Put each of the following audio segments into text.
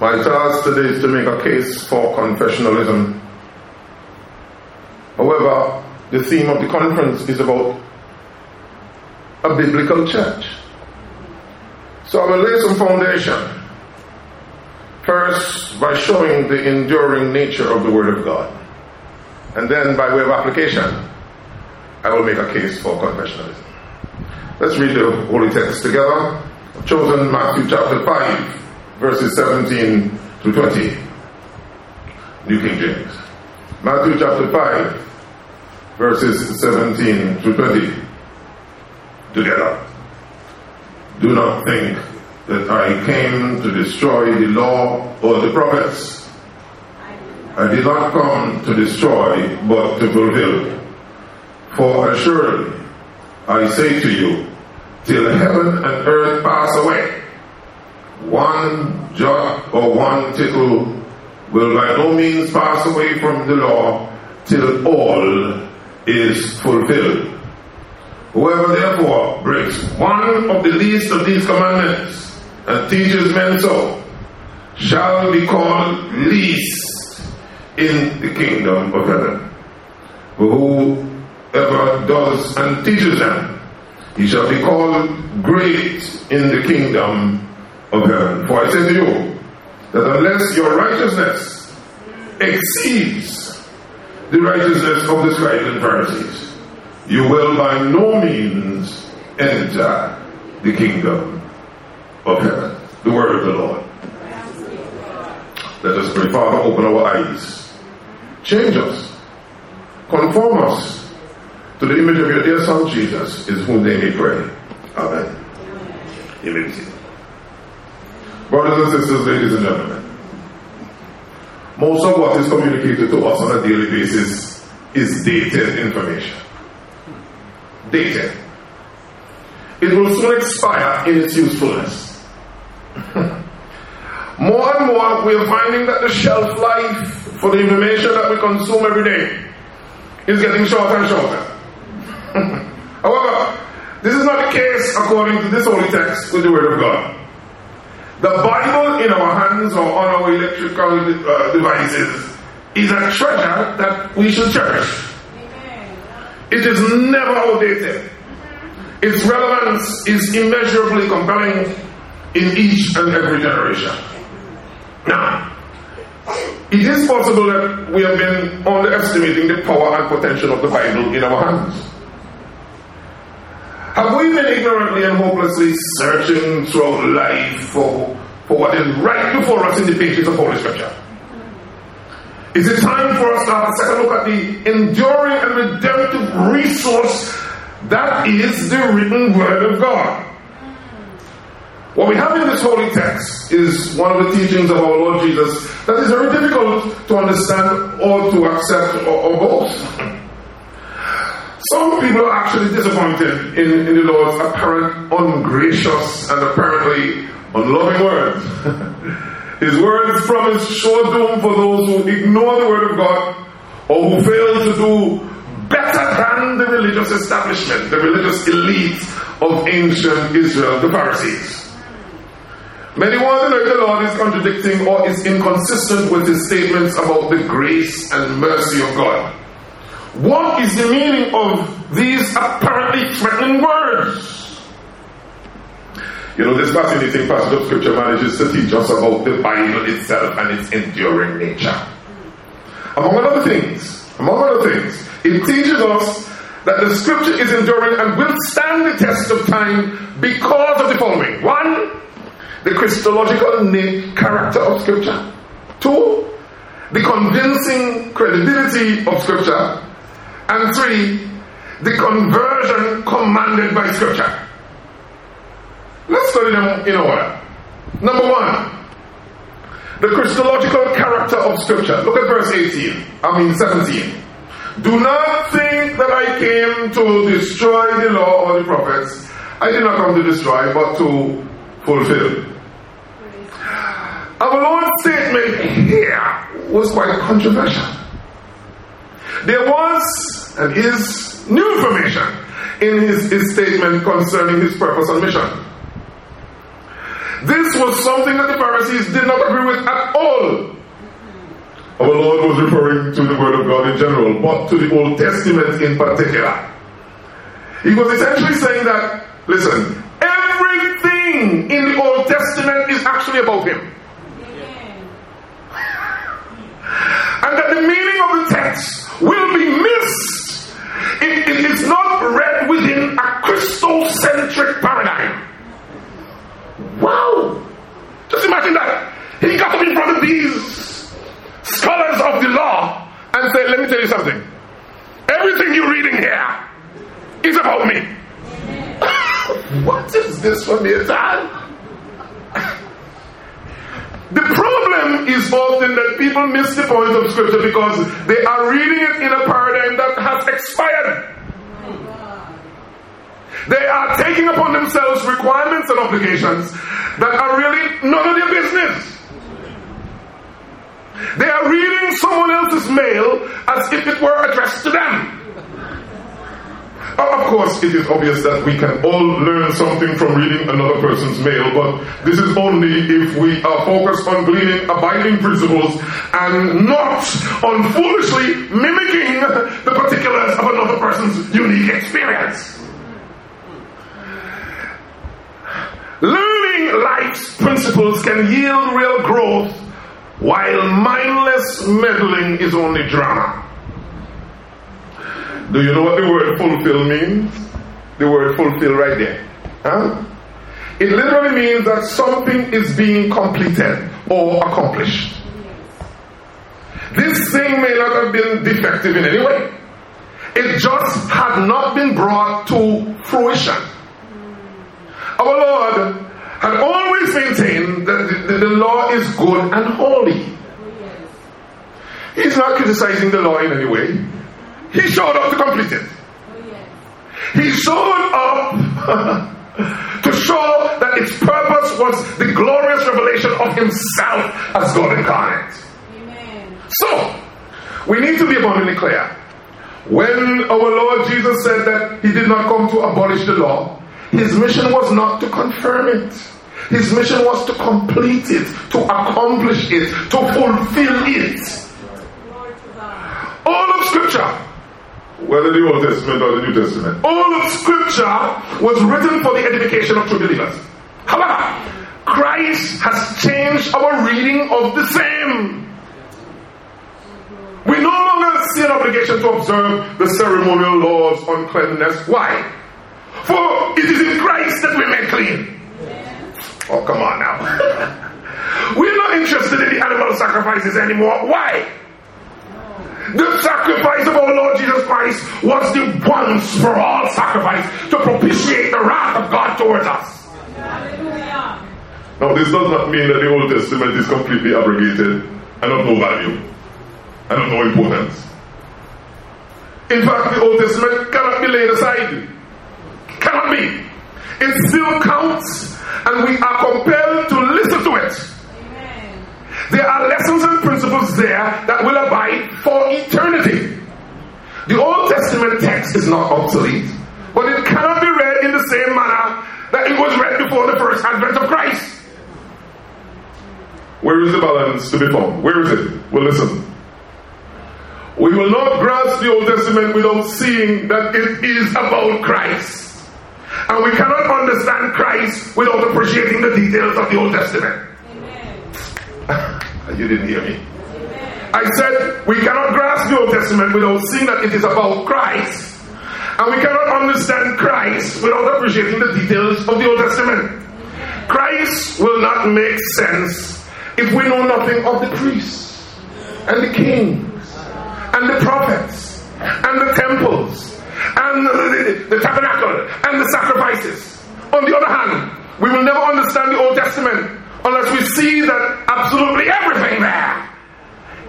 My task today is to make a case for confessionalism. However, the theme of the conference is about a biblical church. So I will lay some foundation. First, by showing the enduring nature of the Word of God. And then, by way of application, I will make a case for confessionalism. Let's read the Holy Text together. I've chosen Matthew chapter 5, verses 17 to 20. New King James. Matthew chapter 5, verses 17 to 20. Together. Do not think that I came to destroy the law or the prophets. I did not come to destroy, but to fulfill. For assuredly, I say to you, till heaven and earth pass away, one jot or one tittle will by no means pass away from the law till all is fulfilled. Whoever therefore breaks one of the least of these commandments and teaches men so shall be called least in the kingdom of heaven. But whoever does and teaches them, he shall be called great in the kingdom of. For I say to you that unless your righteousness exceeds the righteousness of the scribes and Pharisees, you will by no means enter the kingdom of heaven. The word of the Lord. Let us pray. Father, open our eyes. Change us. Conform us to the image of your dear Son Jesus, is whom they may pray. Amen. Amen. Brothers and sisters, ladies and gentlemen, most of what is communicated to us on a daily basis is dated information. Dated. It will soon expire in its usefulness. more and more, we are finding that the shelf life for the information that we consume every day is getting shorter and shorter. However, this is not the case according to this holy text with the Word of God. The Bible in our hands or on our electrical uh, devices is a treasure that we should cherish. It is never outdated. Its relevance is immeasurably compelling in each and every generation. Now, it is possible that we have been underestimating the power and potential of the Bible in our hands. Have we been ignorantly and hopelessly searching throughout life for, for what is right before us in the pages of Holy Scripture? Is it time for us to have a second look at the enduring and redemptive resource that is the written Word of God? What we have in this holy text is one of the teachings of our Lord Jesus that is very difficult to understand or to accept or, or both. Some people are actually disappointed in, in the Lord's apparent ungracious and apparently unloving words. His words promise sure doom for those who ignore the word of God or who fail to do better than the religious establishment, the religious elite of ancient Israel, the Pharisees. Many wonder if the Lord is contradicting or is inconsistent with his statements about the grace and mercy of God. What is the meaning of these apparently threatening words? You know, this fascinating passage of scripture manages to teach us about the Bible itself and its enduring nature. Among other things, among other things, it teaches us that the scripture is enduring and will stand the test of time because of the following. One, the Christological character of scripture. Two, the convincing credibility of scripture. And three, the conversion commanded by Scripture. Let's study them in order. Number one, the Christological character of Scripture. Look at verse 18, I mean 17. Do not think that I came to destroy the law or the prophets. I did not come to destroy, but to fulfill. Our Lord's statement here was quite controversial. There was and his new information in his, his statement concerning his purpose and mission. This was something that the Pharisees did not agree with at all. Our Lord was referring to the Word of God in general, but to the Old Testament in particular. He was essentially saying that, listen, everything in the Old Testament is actually about Him. And that the meaning of the text will be missed if it is not read within a Christocentric paradigm. Wow! Just imagine that. He got up in front of these scholars of the law and said, Let me tell you something. Everything you're reading here is about me. what is this for me, Dad? The problem is often that people miss the point of Scripture because they are reading it in a paradigm that has expired. They are taking upon themselves requirements and obligations that are really none of their business. They are reading someone else's mail as if it were addressed to them. Course, it is obvious that we can all learn something from reading another person's mail, but this is only if we are focused on gleaning abiding principles and not on foolishly mimicking the particulars of another person's unique experience. Learning life's principles can yield real growth, while mindless meddling is only drama. Do you know what the word fulfill means? The word fulfill right there. Huh? It literally means that something is being completed or accomplished. This thing may not have been defective in any way. It just had not been brought to fruition. Our Lord had always maintained that the, the, the law is good and holy. He's not criticizing the law in any way. He showed up to complete it. He showed up to show that its purpose was the glorious revelation of himself as God incarnate. Amen. So, we need to be abundantly clear. When our Lord Jesus said that he did not come to abolish the law, his mission was not to confirm it. His mission was to complete it, to accomplish it, to fulfill it. All of Scripture whether the Old Testament or the New Testament. All of Scripture was written for the edification of true believers. However, Christ has changed our reading of the same. We no longer see an obligation to observe the ceremonial laws on cleanliness. Why? For it is in Christ that we make clean. Oh, come on now. We're not interested in the animal sacrifices anymore. Why? The sacrifice of our Lord Jesus Christ was the once for all sacrifice to propitiate the wrath of God towards us. Hallelujah. Now, this does not mean that the Old Testament is completely abrogated and of no value and of no importance. In fact, the Old Testament cannot be laid aside. Cannot be. It still counts, and we are compelled to listen to it. There are lessons and principles there that will abide for eternity. The Old Testament text is not obsolete, but it cannot be read in the same manner that it was read before the first advent of Christ. Where is the balance to be found? Where is it? Well, listen. We will not grasp the Old Testament without seeing that it is about Christ. And we cannot understand Christ without appreciating the details of the Old Testament. you didn't hear me. I said we cannot grasp the Old Testament without seeing that it is about Christ. And we cannot understand Christ without appreciating the details of the Old Testament. Christ will not make sense if we know nothing of the priests and the kings and the prophets and the temples and the, the, the tabernacle and the sacrifices. On the other hand, we will never understand the Old Testament unless we see that absolutely everything there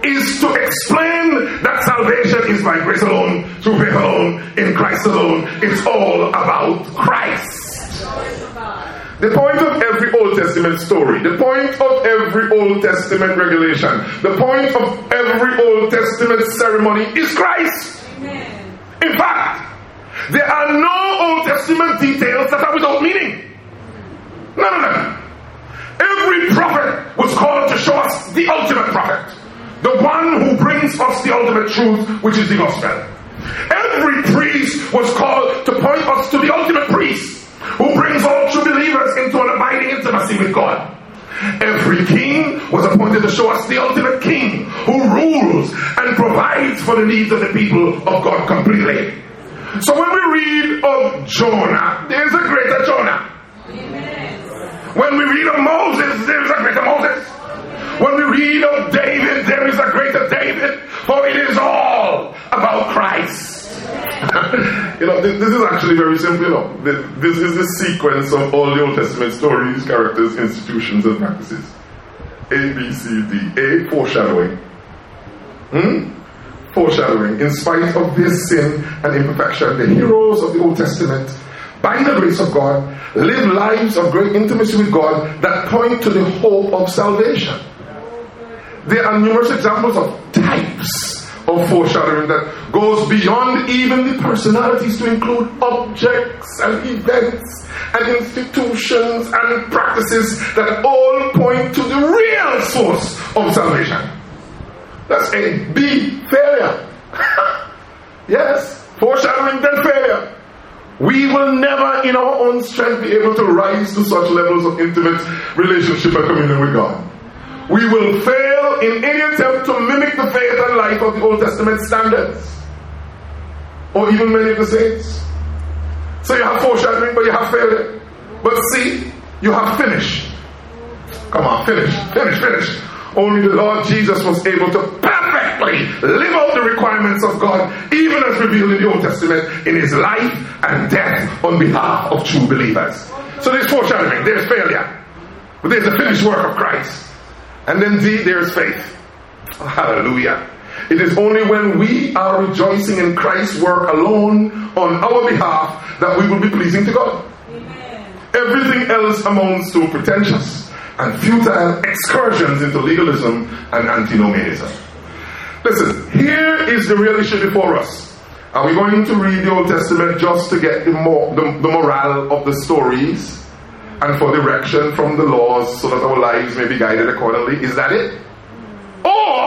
is to explain that salvation is by grace alone, through faith alone, in Christ alone. It's all about Christ. The point of every Old Testament story, the point of every Old Testament regulation, the point of every Old Testament ceremony is Christ. Amen. In fact, there are no Old Testament details that are without meaning. None of them. Every prophet was called to show us the ultimate prophet, the one who brings us the ultimate truth, which is the gospel. Every priest was called to point us to the ultimate priest, who brings all true believers into an abiding intimacy with God. Every king was appointed to show us the ultimate king who rules and provides for the needs of the people of God completely. So when we read of Jonah, there's a greater Jonah. When we read of Moses, there is a greater Moses. When we read of David, there is a greater David, for it is all about Christ. you know, this, this, is actually very simple. You know, this is the sequence of all the Old Testament stories, characters, institutions, and practices. A, B, C, D. A, foreshadowing. Hmm? Foreshadowing. In spite of their sin and imperfection, the heroes of the Old Testament, by the grace of God, live lives of great intimacy with God that point to the hope of salvation. There are numerous examples of types of foreshadowing that goes beyond even the personalities to include objects and events and institutions and practices that all point to the real source of salvation. That's A. B. Failure. yes, foreshadowing then failure. We will never, in our own strength, be able to rise to such levels of intimate relationship and communion with God we will fail in any attempt to mimic the faith and life of the Old Testament standards, or even many of the saints. So you have foreshadowing, but you have failure. But see, you have finished. Come on, finish, finish, finish. Only the Lord Jesus was able to perfectly live out the requirements of God, even as revealed in the Old Testament, in his life and death on behalf of true believers. So there's foreshadowing, there's failure, but there's the finished work of Christ. And then D, there's faith. Oh, hallelujah. It is only when we are rejoicing in Christ's work alone on our behalf that we will be pleasing to God. Amen. Everything else amounts to pretentious and futile excursions into legalism and antinomianism. Listen, here is the real issue before us. Are we going to read the Old Testament just to get the, more, the, the morale of the stories? and for direction from the laws so that our lives may be guided accordingly. Is that it? Or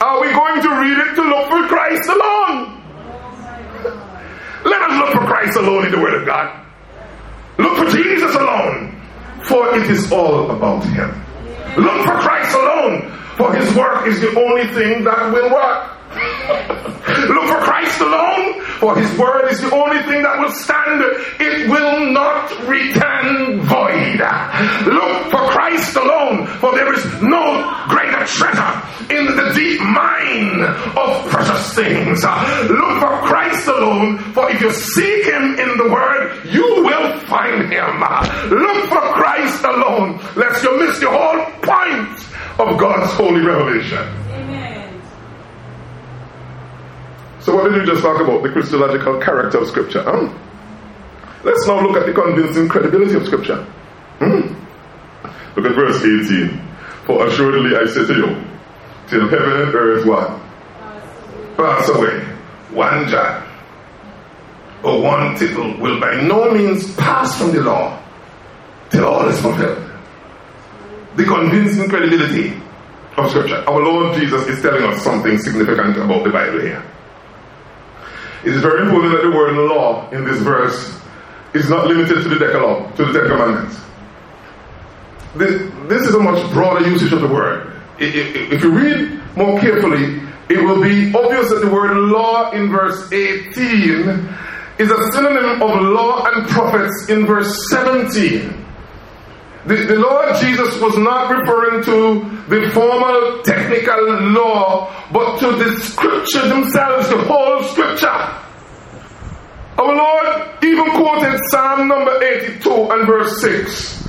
are we going to read it to look for Christ alone? Let us look for Christ alone in the Word of God. Look for Jesus alone, for it is all about Him. Look for Christ alone, for His work is the only thing that will work. Look for Christ alone, for his word is the only thing that will stand. It will not return void. Look for Christ alone, for there is no greater treasure in the deep mine of precious things. Look for Christ alone, for if you seek him in the word, you will find him. Look for Christ alone, lest you miss the whole point of God's holy revelation. So what did we just talk about? The Christological character of Scripture. Huh? Let's now look at the convincing credibility of Scripture. Hmm? Look at verse 18. For assuredly I say to you, till heaven and earth what? Pass away. One jot or one tittle will by no means pass from the law till all is fulfilled. The convincing credibility of Scripture. Our Lord Jesus is telling us something significant about the Bible here. It is very important that the word law in this verse is not limited to the Decalogue, to the Ten Commandments. This, this is a much broader usage of the word. If you read more carefully, it will be obvious that the word law in verse 18 is a synonym of law and prophets in verse 17. The, the Lord Jesus was not referring to the formal technical law, but to the scripture themselves, the whole scripture. Our Lord even quoted Psalm number 82 and verse 6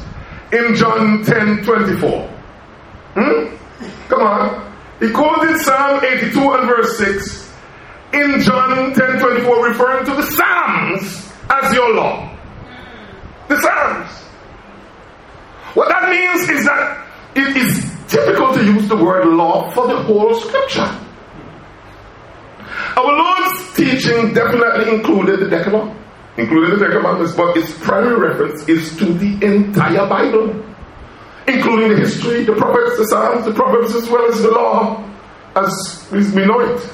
in John 10 24. Hmm? Come on. He quoted Psalm 82 and verse 6 in John 10 24, referring to the Psalms as your law. The Psalms. What that means is that it is typical to use the word law for the whole scripture. Our Lord's teaching definitely included the Decalogue, included the Ten Commandments, but its primary reference is to the entire Bible. including the history, the prophets, the Psalms, the Proverbs, as well as the law, as we know it.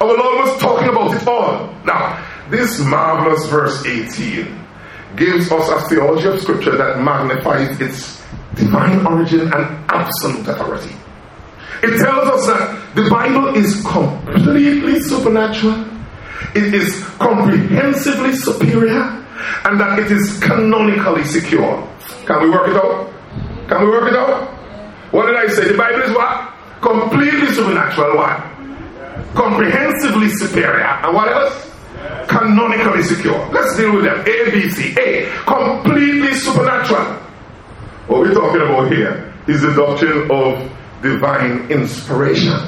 Our Lord was talking about it all. Now, this marvelous verse 18 gives us a theology of Scripture that magnifies its divine origin and absolute authority. It tells us that the Bible is completely supernatural, it is comprehensively superior, and that it is canonically secure. Can we work it out? Can we work it out? What did I say? The Bible is what? Completely supernatural. What? Comprehensively superior. And what else? Canonically secure. Let's deal with them. A, B, C. A. Completely supernatural. What we're talking about here is the doctrine of divine inspiration.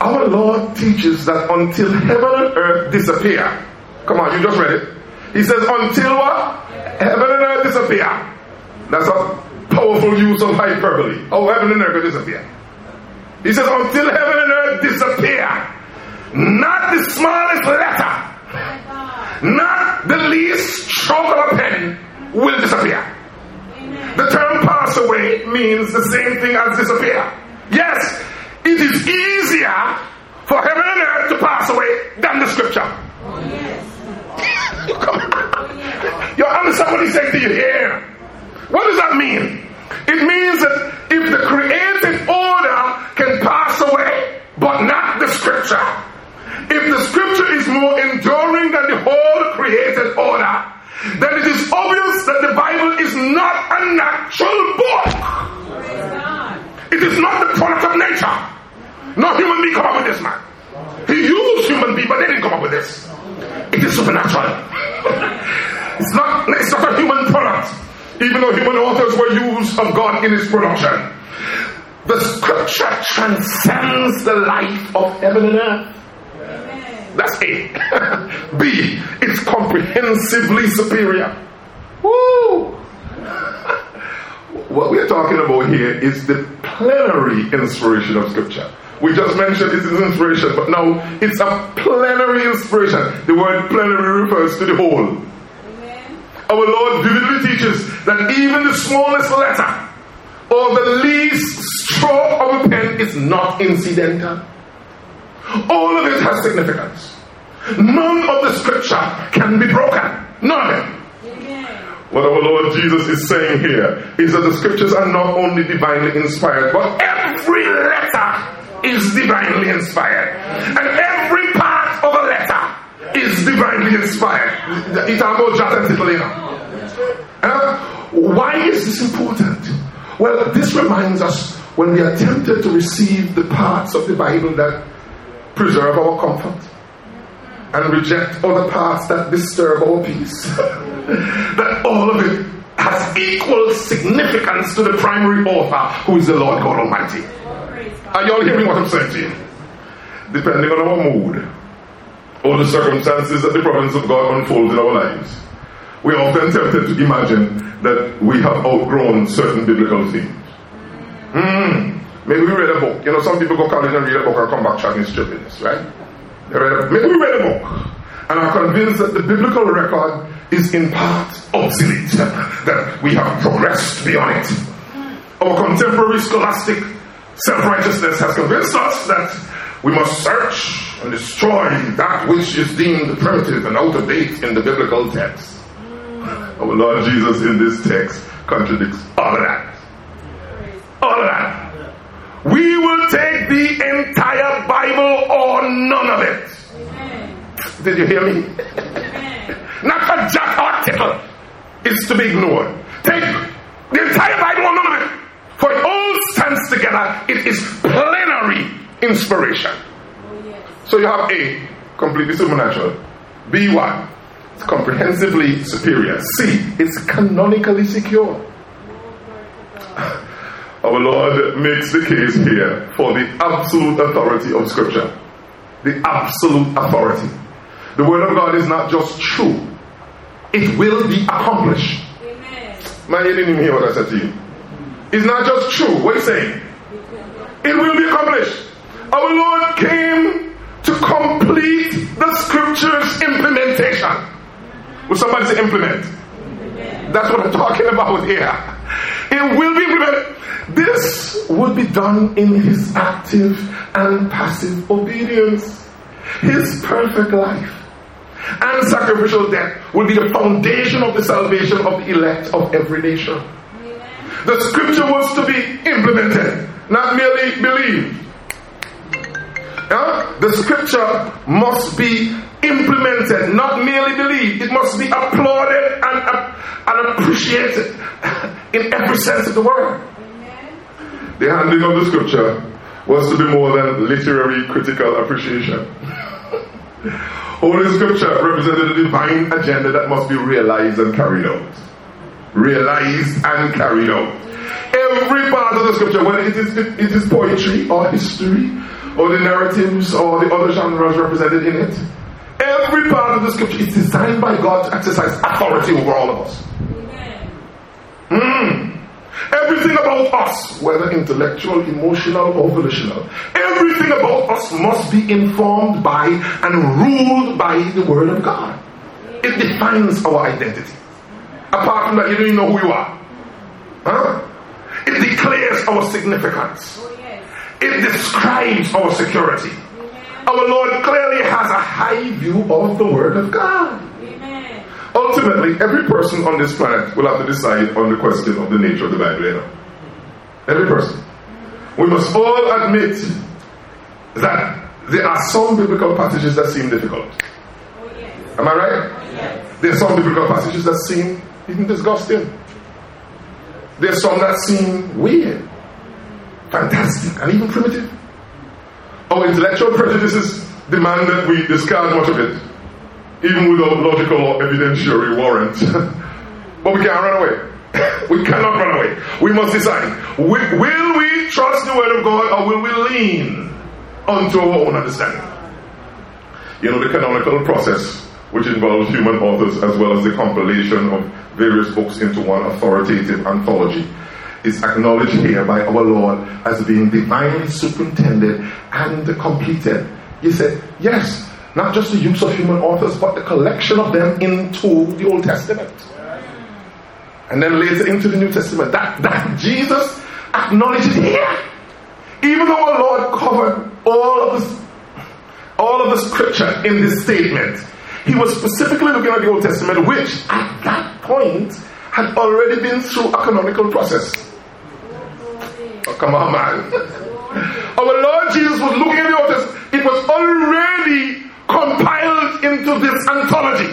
Our Lord teaches that until heaven and earth disappear, come on, you just read it. He says, until what? Heaven and earth disappear. That's a powerful use of hyperbole. Oh, heaven and earth disappear. He says, until heaven and earth disappear, not the smallest letter, not the least stroke of a pen will disappear. The term pass away means the same thing as disappear. Yes, it is easier for heaven and earth to pass away than the scripture. Oh, yes. you understand what he's saying to you here? What does that mean? It means that if the created order can pass away, but not the scripture, if the scripture is more enduring than the whole created order, then it is obvious that the Bible is not a natural book. It is not the product of nature. No human being come up with this, man. He used human being, but they didn't come up with this. It is supernatural. it's not it's not a human product. Even though human authors were used of God in his production. The scripture transcends the life of heaven and earth. That's A. B. It's comprehensively superior. Woo! what we're talking about here is the plenary inspiration of Scripture. We just mentioned it is inspiration, but now it's a plenary inspiration. The word plenary refers to the whole. Amen. Our Lord vividly teaches that even the smallest letter or the least stroke of a pen is not incidental. All of it has significance. None of the scripture can be broken. None of it. What our Lord Jesus is saying here is that the scriptures are not only divinely inspired, but every letter is divinely inspired. And every part of a letter is divinely inspired. It's about jot and tittle, you know. why is this important? Well, this reminds us when we are tempted to receive the parts of the Bible that preserve our comfort and reject other parts that disturb our peace. that all of it has equal significance to the primary author, who is the Lord God Almighty. Are y'all hearing what I'm saying to you? Depending on our mood or the circumstances that the providence of God unfolds in our lives, we are often tempted to imagine that we have outgrown certain biblical themes. Mm. Maybe we read a book. You know, some people go college and read a book and come back chatting stupidness, right? Maybe we read a book and are convinced that the biblical record is in part obsolete, that we have progressed beyond it. Our contemporary scholastic self righteousness has convinced us that we must search and destroy that which is deemed primitive and out of date in the biblical text. Our Lord Jesus in this text contradicts all of that. All of that. We will take the entire Bible or none of it. Amen. Did you hear me? Not a or tittle is to be ignored. Take the entire Bible or none of it. For it all stands together. It is plenary inspiration. So you have A, completely supernatural. B, what? It's comprehensively superior. C, it's canonically secure. Our Lord makes the case here for the absolute authority of Scripture. The absolute authority. The Word of God is not just true, it will be accomplished. Amen. Man, you didn't even hear what I said to you. It's not just true. What are you saying? It will be accomplished. Our Lord came to complete the Scripture's implementation. Will somebody say implement? That's what I'm talking about here. It will be. This would be done in his active and passive obedience. His perfect life and sacrificial death will be the foundation of the salvation of the elect of every nation. The scripture was to be implemented, not merely believed. Yeah? The scripture must be implemented, not merely believed. It must be applauded and, uh, and appreciated in every sense of the word. The handling of the scripture was to be more than literary critical appreciation. Holy scripture represented a divine agenda that must be realized and carried out. Realized and carried out. Every part of the scripture, whether it is, it, is poetry or history or the narratives or the other genres represented in it, every part of the scripture is designed by God to exercise authority over all of us. Mm. Everything about us, whether intellectual, emotional, or volitional, everything about us must be informed by and ruled by the Word of God. It defines our identity. Apart from that, you don't even know who you are. Huh? It declares our significance. It describes our security. Our Lord clearly has a high view of the Word of God. Ultimately, every person on this planet will have to decide on the question of the nature of the Bible. You know? Every person. We must all admit that there are some biblical passages that seem difficult. Am I right? There are some biblical passages that seem even disgusting. There are some that seem weird, fantastic, and even primitive. Our intellectual prejudices demand that we discard much of it even without logical or evidentiary warrant. but we can't run away. we cannot run away. We must decide will, will we trust the word of God or will we lean onto our own understanding? You know, the canonical process, which involves human authors as well as the compilation of various books into one authoritative anthology, is acknowledged here by our Lord as being divinely superintended and completed. He said, Yes, not just the use of human authors, but the collection of them into the Old Testament. And then later into the New Testament. That, that Jesus acknowledged here. Even though our Lord covered all of this, all of the scripture in this statement, he was specifically looking at the Old Testament, which at that point had already been through a canonical process. Oh, come on, man. Our Lord Jesus was looking at the Old Testament. It was already compiled into this anthology.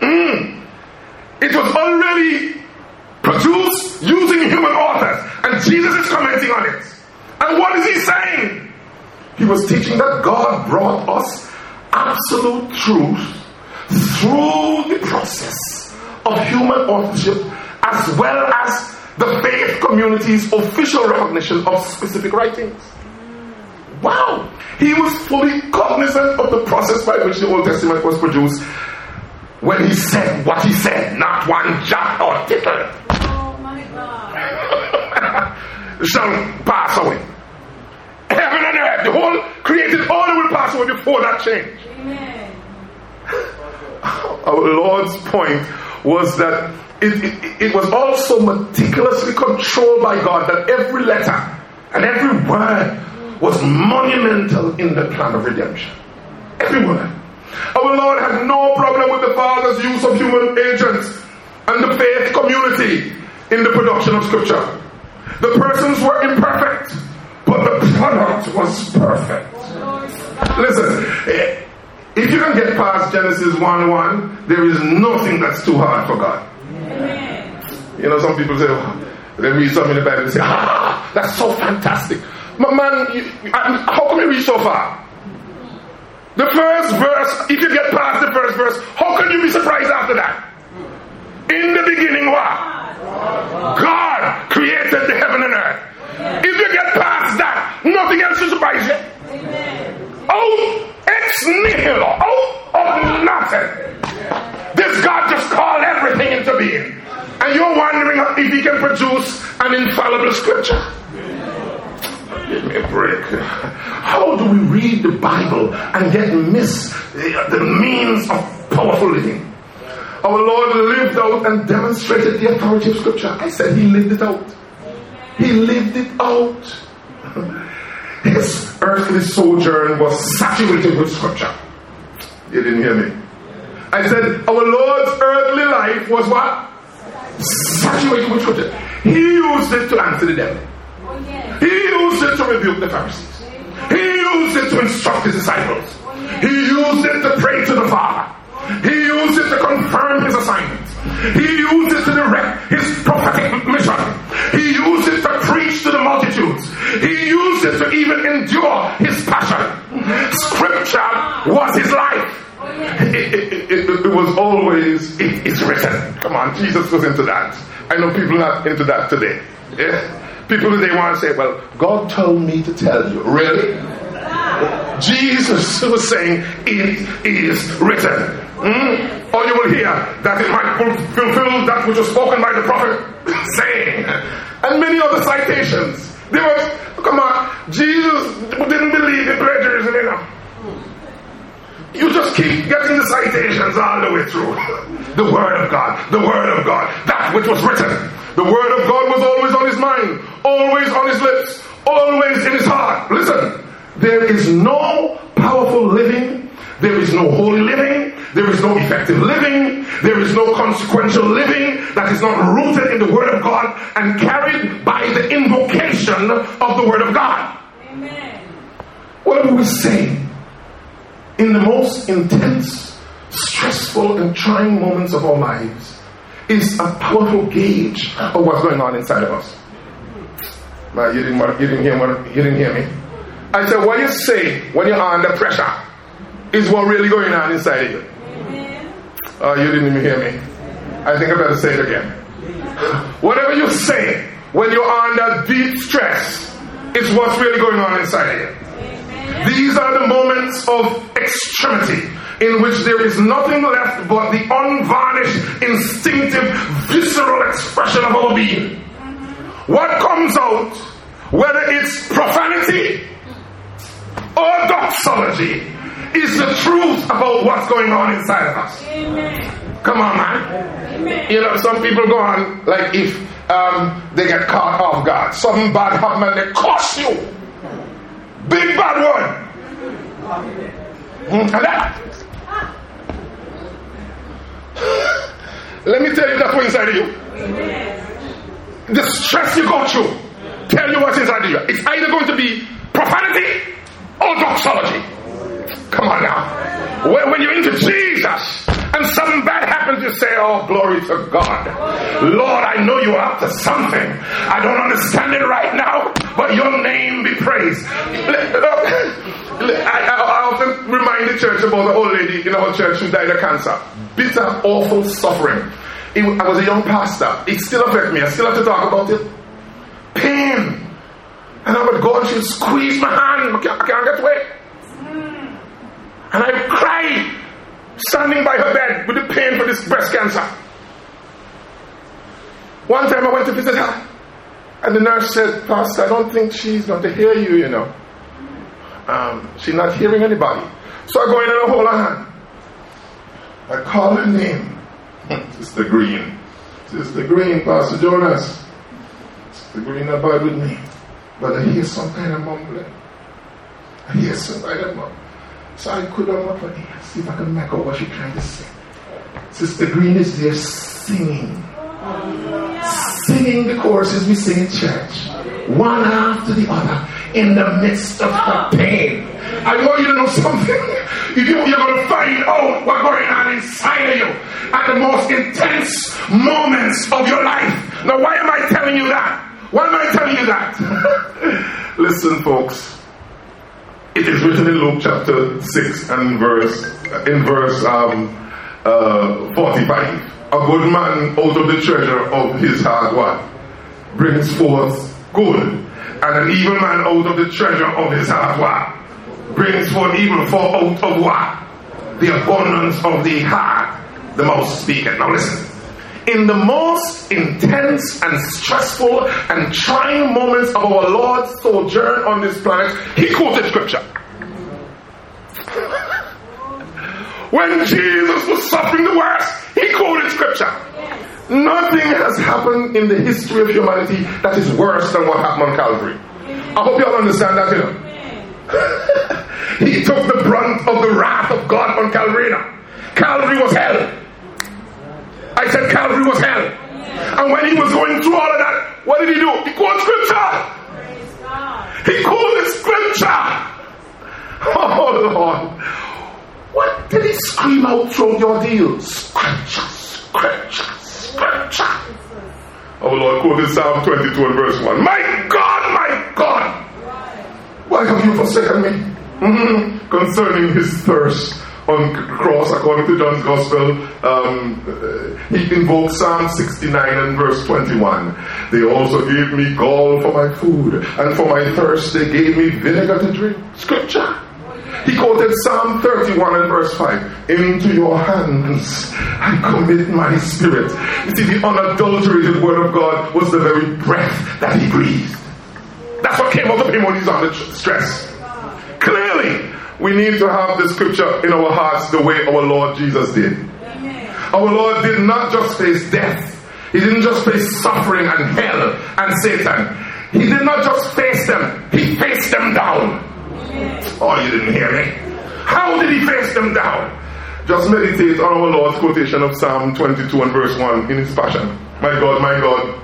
Mm. It was already produced using human authors, and Jesus is commenting on it. And what is he saying? He was teaching that God brought us absolute truth through the process of human authorship as well as the faith community's official recognition of specific writings. Wow! He was fully cognizant of the process by which the Old Testament was produced when he said what he said, not one jot or tittle. Oh my God. shall pass away. Heaven and earth, the whole created order will pass away before that change. Amen. Our Lord's point was that it, it, it was also meticulously controlled by God that every letter and every word was monumental in the plan of redemption. Everywhere. Our Lord had no problem with the Father's use of human agents and the faith community in the production of Scripture. The persons were imperfect, but the product was perfect. Listen, eh, if you can get past Genesis 1 1, there is nothing that's too hard for God. You know, some people say, oh, they read something in the Bible and say, ah, that's so fantastic. Man, you, how come you read so far? The first verse, if you get past the first verse, how can you be surprised after that? In the beginning, what? God created the heaven and earth. If you get past that, nothing else will surprise you. Out oh, ex nihilo, out of nothing. This God just called everything into being. And you're wondering if he can produce an infallible scripture. Give me a break. How do we read the Bible and yet miss the means of powerful living? our Lord lived out and demonstrated the authority of Scripture. I said he lived it out. He lived it out. His earthly sojourn was saturated with Scripture. You didn't hear me. I said our Lord's earthly life was what? Saturated with Scripture. He used it to answer the devil. He used it to rebuke the Pharisees. He used it to instruct his disciples. He used it to pray to the Father. He used it to confirm his assignment. He used it to direct his prophetic mission. He used it to preach to the multitudes. He used it to even endure his passion. Scripture was his life. It, it, it, it was always, it's written. Come on, Jesus was into that. I know people are not into that today. Yeah? People today want to say, well, God told me to tell you. Really? Jesus was saying, it is written. Mm? Or you will hear that it might fulfill that which was spoken by the prophet saying. And many other citations. There was, come on, Jesus didn't believe in plagiarism enough. You just keep getting the citations all the way through. The Word of God, the Word of God, that which was written. The Word of God was always on his mind, always on his lips, always in his heart. Listen, there is no powerful living, there is no holy living, there is no effective living, there is no consequential living that is not rooted in the Word of God and carried by the invocation of the Word of God. Amen. What do we say In the most intense, stressful, and trying moments of our lives, is a powerful gauge of what's going on inside of us. Man, you didn't, you didn't hear what, you didn't hear me. I said, what you say when you're under pressure is what really going on inside of you. Oh, you didn't even hear me. I think I better say it again. Whatever you say when you're under deep stress is what's really going on inside of you. These are the moments of extremity in which there is nothing left but the unvarnished, instinctive, visceral expression of our being. What comes out, whether it's profanity or doxology, is the truth about what's going on inside of us. Amen. Come on, man. Amen. You know, some people go on like if um, they get caught off guard, something bad happen and they curse you. Big bad one. Mm, and that, let me tell you that's what's inside of you. The stress you go through, tell you what's inside of you. It's either going to be profanity or doxology. Come on now. When you're into Jesus and something bad happens, you say, Oh, glory to God. Lord, I know you're up to something. I don't understand it right now, but your name be praised. I, often remind the church about the old lady in our church who died of cancer. Bitter, awful suffering. I was a young pastor. It still affects me. I still have to talk about it. Pain. And I would go and she would squeeze my hand. I can't, I can't get away. And I cried, standing by her bed with the pain for this breast cancer. One time I went to visit her. And the nurse said, Pastor, I don't think she's going to hear you, you know. Um, she's not hearing anybody. So I go in and I hold her hand. I call her name. Sister Green. Sister Green, Pastor Jonas. Sister Green abide with me. But I hear some kind of mumbling. I hear some kind of mumbling. So I could and see if I can make out what she's trying to say. Sister Green is there singing. Singing the choruses we sing in church. One after the other in the midst of her pain. I want you to know something. You You, are going to find out what's going on inside of you at the most intense moments of your life. Now, why am I telling you that? Why am I telling you that? Listen, folks. It is written in Luke chapter 6 and verse in verse um, uh, 45. A good man out of the treasure of his heart what? Brings forth good. And an evil man out of the treasure of his heart what? Brings forth evil for out of what? The abundance of the heart the mouth speaketh. Now listen in the most intense and stressful and trying moments of our Lord's sojourn on this planet, he quoted scripture. When Jesus was suffering the worst, he quoted scripture. Nothing has happened in the history of humanity that is worse than what happened on Calvary. I hope you all understand that, you know. he took the brunt of the wrath of God on Calvary. Calvary was hell. I said Calvary was hell. And when he was going through all of that, what did he do? He quoted scripture. He quoted scripture. Oh Lord. What did he scream out through your deal? Scripture, scripture, scripture. Oh Lord, quoted Psalm 22 and verse 1. My God, my God, why have you forsaken me? Mm-hmm. Concerning his thirst on cross, according to John's Gospel, um, he invoked Psalm 69 and verse 21. They also gave me gall for my food, and for my thirst they gave me vinegar to drink. Scripture. He quoted Psalm 31 and verse 5. Into your hands I commit my spirit. You see, the unadulterated word of God was the very breath that he breathed. That's what came out of him when he's under stress. We need to have the scripture in our hearts the way our Lord Jesus did. Our Lord did not just face death. He didn't just face suffering and hell and Satan. He did not just face them, he faced them down. Oh, you didn't hear me? How did he face them down? Just meditate on our Lord's quotation of Psalm 22 and verse 1 in his passion. My God, my God,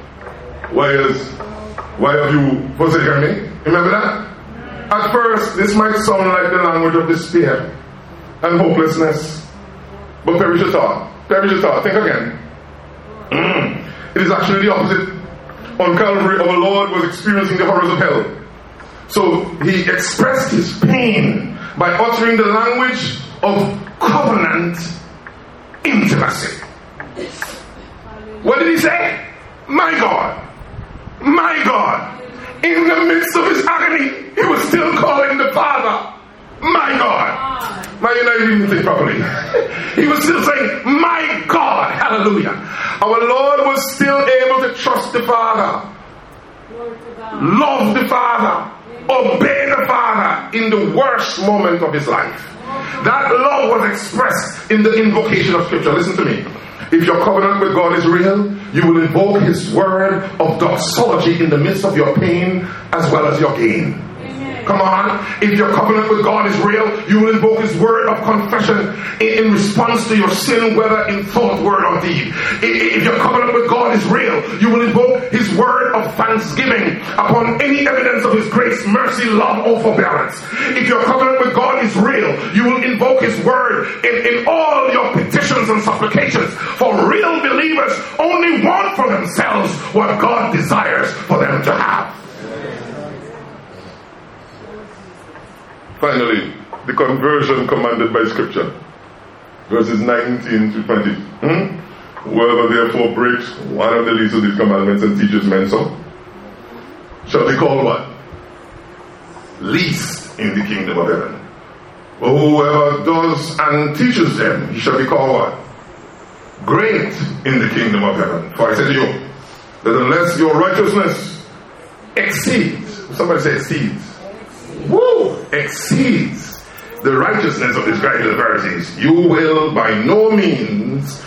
why is why have you forsaken me? Remember that? At first, this might sound like the language of despair and hopelessness. But perish your thought. Perish your thought. Think again. Mm. It is actually the opposite. On Calvary, our Lord was experiencing the horrors of hell. So he expressed his pain by uttering the language of covenant intimacy. What did he say? My God, my God. In the midst of his agony, he was still calling the Father, my God. My, you know, you didn't think properly. he was still saying, my God, hallelujah. Our Lord was still able to trust the Father, love the Father, obey the Father in the worst moment of his life. That love was expressed in the invocation of Scripture. Listen to me. If your covenant with God is real, you will invoke His word of doxology in the midst of your pain as well as your gain. Come on. If your covenant with God is real, you will invoke His word of confession in, in response to your sin, whether in thought, word, or deed. If, your covenant with God is real, you will invoke His word of thanksgiving upon any evidence of His grace, mercy, love, or forbearance. If your covenant with God is real, you will invoke His word in, in all your petitions and supplications. For real believers only want for themselves what God desires for them to have. Finally, the conversion commanded by Scripture. Verses 19 to 20. Hmm? Whoever therefore breaks one of the least of these commandments and teaches men so, shall be called what? Least in the kingdom of heaven. But whoever does and teaches them, he shall be called what? Great in the kingdom of heaven. For I say to you, that unless your righteousness exceeds, somebody say exceeds, woo, exceeds the righteousness of the scribes and Pharisees, you will by no means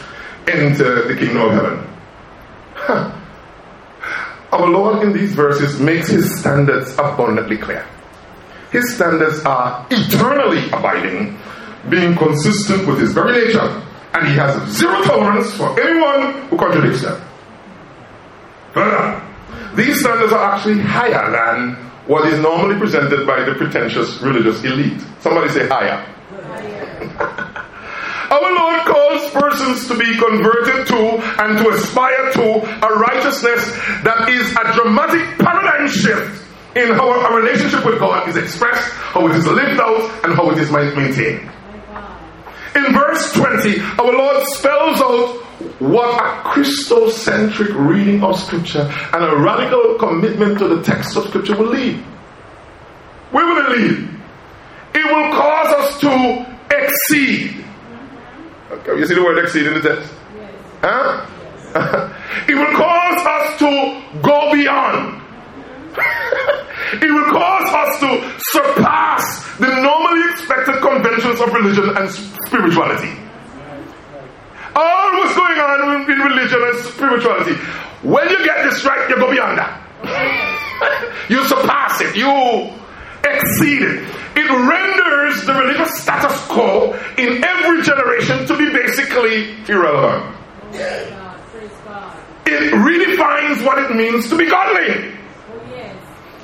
enter the kingdom of heaven. Huh. Our Lord in these verses makes his standards abundantly clear. His standards are eternally abiding, being consistent with his very nature, and he has zero tolerance for anyone who contradicts them. Further, these standards are actually higher than what is normally presented by the pretentious religious elite. Somebody say higher. Our Lord calls persons to be converted to and to aspire to a righteousness that is a dramatic paradigm shift in how our relationship with God is expressed, how it is lived out, and how it is maintained. Oh in verse 20, our Lord spells out what a Christocentric reading of Scripture and a radical commitment to the text of Scripture will lead. Where will it lead? It will cause us to exceed. Okay, you see the word exceed in the text? Huh? it will cause us to go beyond. it will cause us to surpass the normally expected conventions of religion and spirituality. All what's going on in religion and spirituality. When you get this right, you go beyond that. you surpass it. You exceed it. It renders the religious status quo in every generation to be basically irrelevant. It redefines what it means to be godly.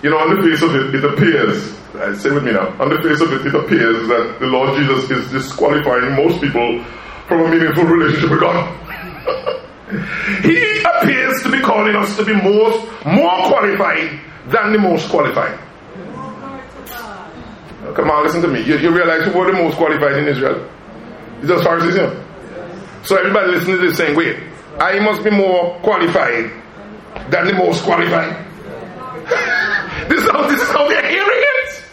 You know, on the face of it, it appears, say with me now, on the face of it, it appears that the Lord Jesus is disqualifying most people from a meaningful relationship with God. he appears to be calling us to be most, more qualified than the most qualified. Come on, listen to me. You, you realize who were the most qualified in Israel? It's just Pharisees, you know? So everybody listening to this saying, wait, I must be more qualified than the most qualified. this, is how, this is how they're hearing it.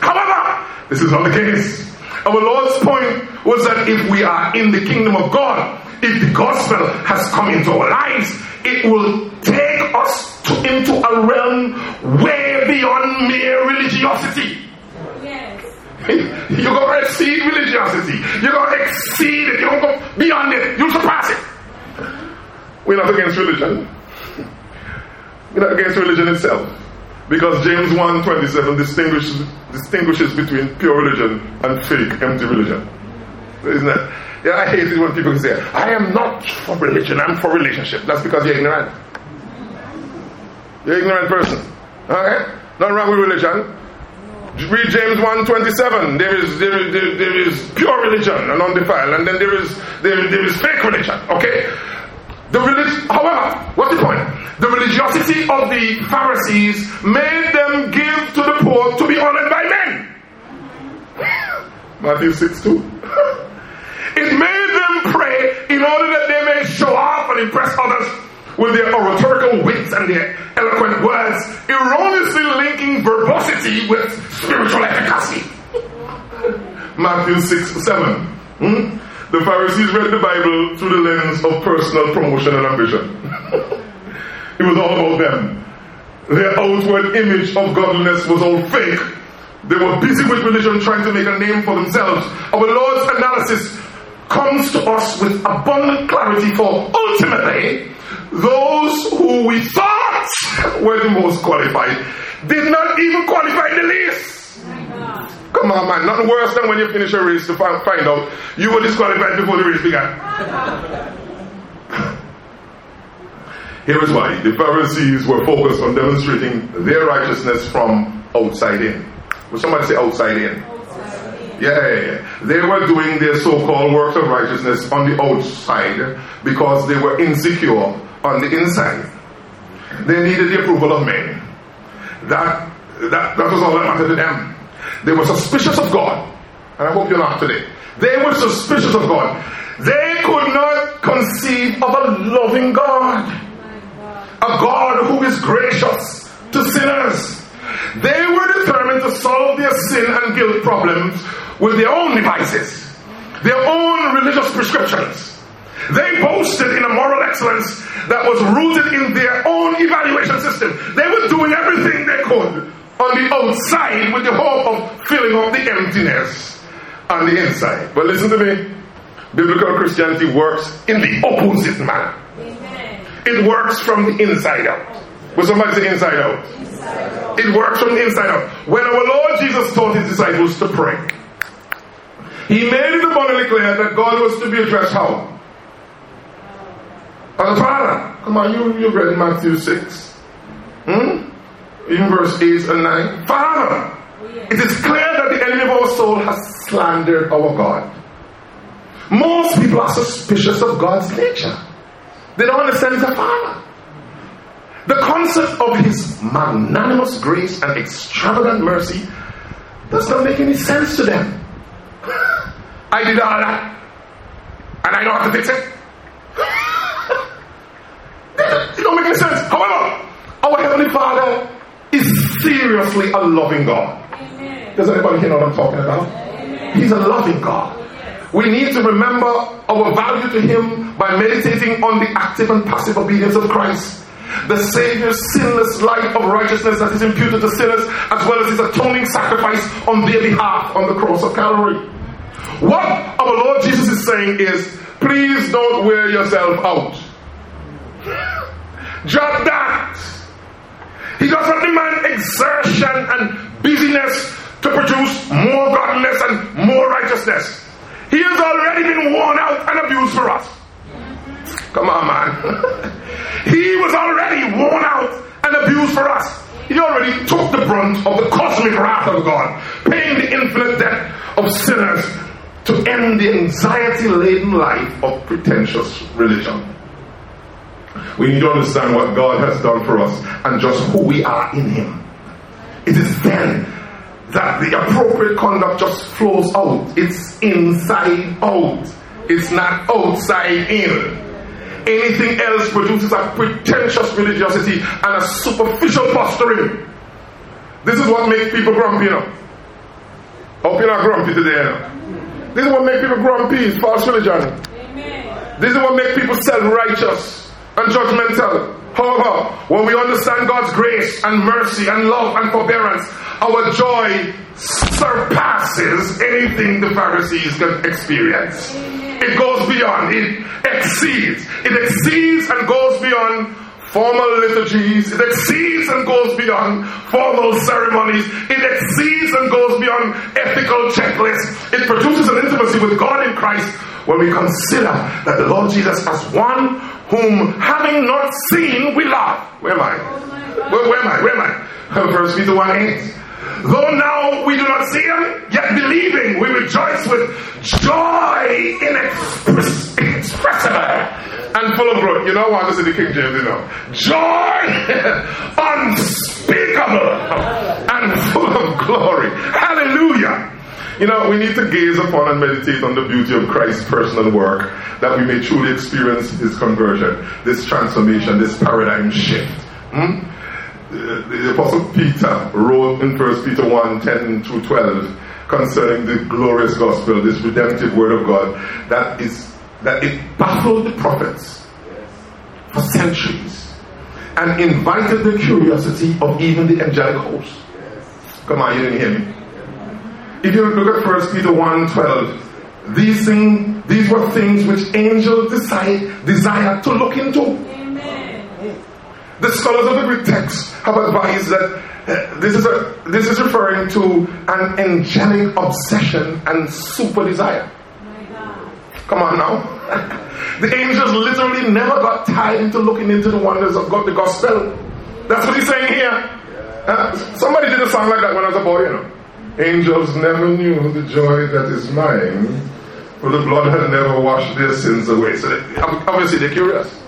However, this is not the case. Our Lord's point was that if we are in the kingdom of God, if the gospel has come into our lives, it will take us to, into a realm way beyond mere religiosity. Yes. You're going to exceed religiosity. You're going to exceed it. You're going to go beyond it. You'll surpass it. We're not against religion. We're not against religion itself. Because James 1.27 distinguishes, distinguishes between pure religion and fake, empty religion. Isn't that? Yeah, I hate it when people say, I am not for religion, I'm for relationship. That's because you're ignorant. You're ignorant person. Okay? Nothing wrong with religion. Read James 1.27. There is, there, is, there, is pure religion and undefiled, and then there is, there, there is fake religion. Okay? The relig- however, what's the? The religiosity of the Pharisees made them give to the poor to be honored by men. Matthew 6 2. it made them pray in order that they may show off and impress others with their oratorical wits and their eloquent words, erroneously linking verbosity with spiritual efficacy. Matthew 6 7. Hmm? The Pharisees read the Bible through the lens of personal promotion and ambition. it was all about them. Their outward image of godliness was all fake. They were busy with religion trying to make a name for themselves. Our Lord's analysis comes to us with abundant clarity for ultimately those who we thought were the most qualified did not even qualify the least. Come on, man. Nothing worse than when you finish a race to find, out you were disqualified before the race began. Here is why the Pharisees were focused on demonstrating their righteousness from outside in. Will somebody say outside in? Yeah, yeah, yeah, They were doing their so-called works of righteousness on the outside because they were insecure on the inside. They needed the approval of men. That, that, that was all that mattered to them. They were suspicious of God. And I hope you're not today. They were suspicious of God. They could not conceive of a loving God. A God who is gracious to sinners. They were determined to solve their sin and guilt problems with their own devices, their own religious prescriptions. They boasted in a moral excellence that was rooted in their own evaluation system. They were doing everything they could on the outside with the hope of filling up the emptiness on the inside. But listen to me. Biblical Christianity works in the opposite manner. It works from the inside out. Will somebody say inside out? inside out? It works from the inside out. When our Lord Jesus taught his disciples to pray, he made it abundantly clear that God was to be addressed how? As a father. Come on, you, you read Matthew 6. Hmm? In verse 8 and 9. Father, it is clear that the enemy of our soul has slandered our God. Most people are suspicious of God's nature. They don't understand a Father. The concept of His magnanimous grace and extravagant mercy does not make any sense to them. I did all that, and I don't have to fix it. it don't make any sense. However, our Heavenly Father is seriously a loving God. Amen. Does anybody know what I'm talking about? Amen. He's a loving God. We need to remember our value to Him by meditating on the active and passive obedience of Christ the Savior's sinless life of righteousness that is imputed to sinners, as well as his atoning sacrifice on their behalf on the cross of Calvary. What our Lord Jesus is saying is, please don't wear yourself out. Just that. He doesn't demand exertion and busyness to produce more godliness and more righteousness. He has already been worn out and abused for us. Come on, man. he was already worn out and abused for us. He already took the brunt of the cosmic wrath of God, paying the infinite debt of sinners to end the anxiety laden life of pretentious religion. We need to understand what God has done for us and just who we are in Him. It is then that the appropriate conduct just flows out. It's inside out. It's not outside in. Anything else produces a pretentious religiosity and a superficial posturing. This is what makes people grumpy, you know. Hope you're not grumpy today, you know. This is what makes people grumpy, false religion. Amen. This is what makes people self-righteous and judgmental. However, when we understand God's grace and mercy and love and forbearance, our joy surpasses anything the Pharisees can experience. It goes beyond, it exceeds. It exceeds and goes beyond formal liturgies. It exceeds and goes beyond formal ceremonies. It exceeds and goes beyond ethical checklists. It produces an intimacy with God in Christ when we consider that the Lord Jesus as one whom having not seen we love. Where am I? Where, where am I? Where am I? First Peter 1 8. Though now we do not see him, yet believing we rejoice with joy inexpressible and full of glory. You know what? This is the King James, you know. Joy unspeakable and full of glory. Hallelujah. You know, we need to gaze upon and meditate on the beauty of Christ's personal work that we may truly experience his conversion, this transformation, this paradigm shift. Hmm? the Apostle Peter wrote in 1 Peter 1 10 through 12 concerning the glorious gospel, this redemptive word of God, that is that it baffled the prophets for centuries and invited the curiosity of even the angelic host. Come on, you didn't hear me. If you look at 1 Peter 1 12, these things, these were things which angels decide, desire to look into. Amen. The scholars of the Greek text have advised that uh, this, is a, this is referring to an angelic obsession and super desire. Come on now. the angels literally never got tied into looking into the wonders of God, the gospel. That's what he's saying here. Uh, somebody did a song like that when I was a boy, you know. Angels never knew the joy that is mine, for the blood had never washed their sins away. So they, obviously they're curious.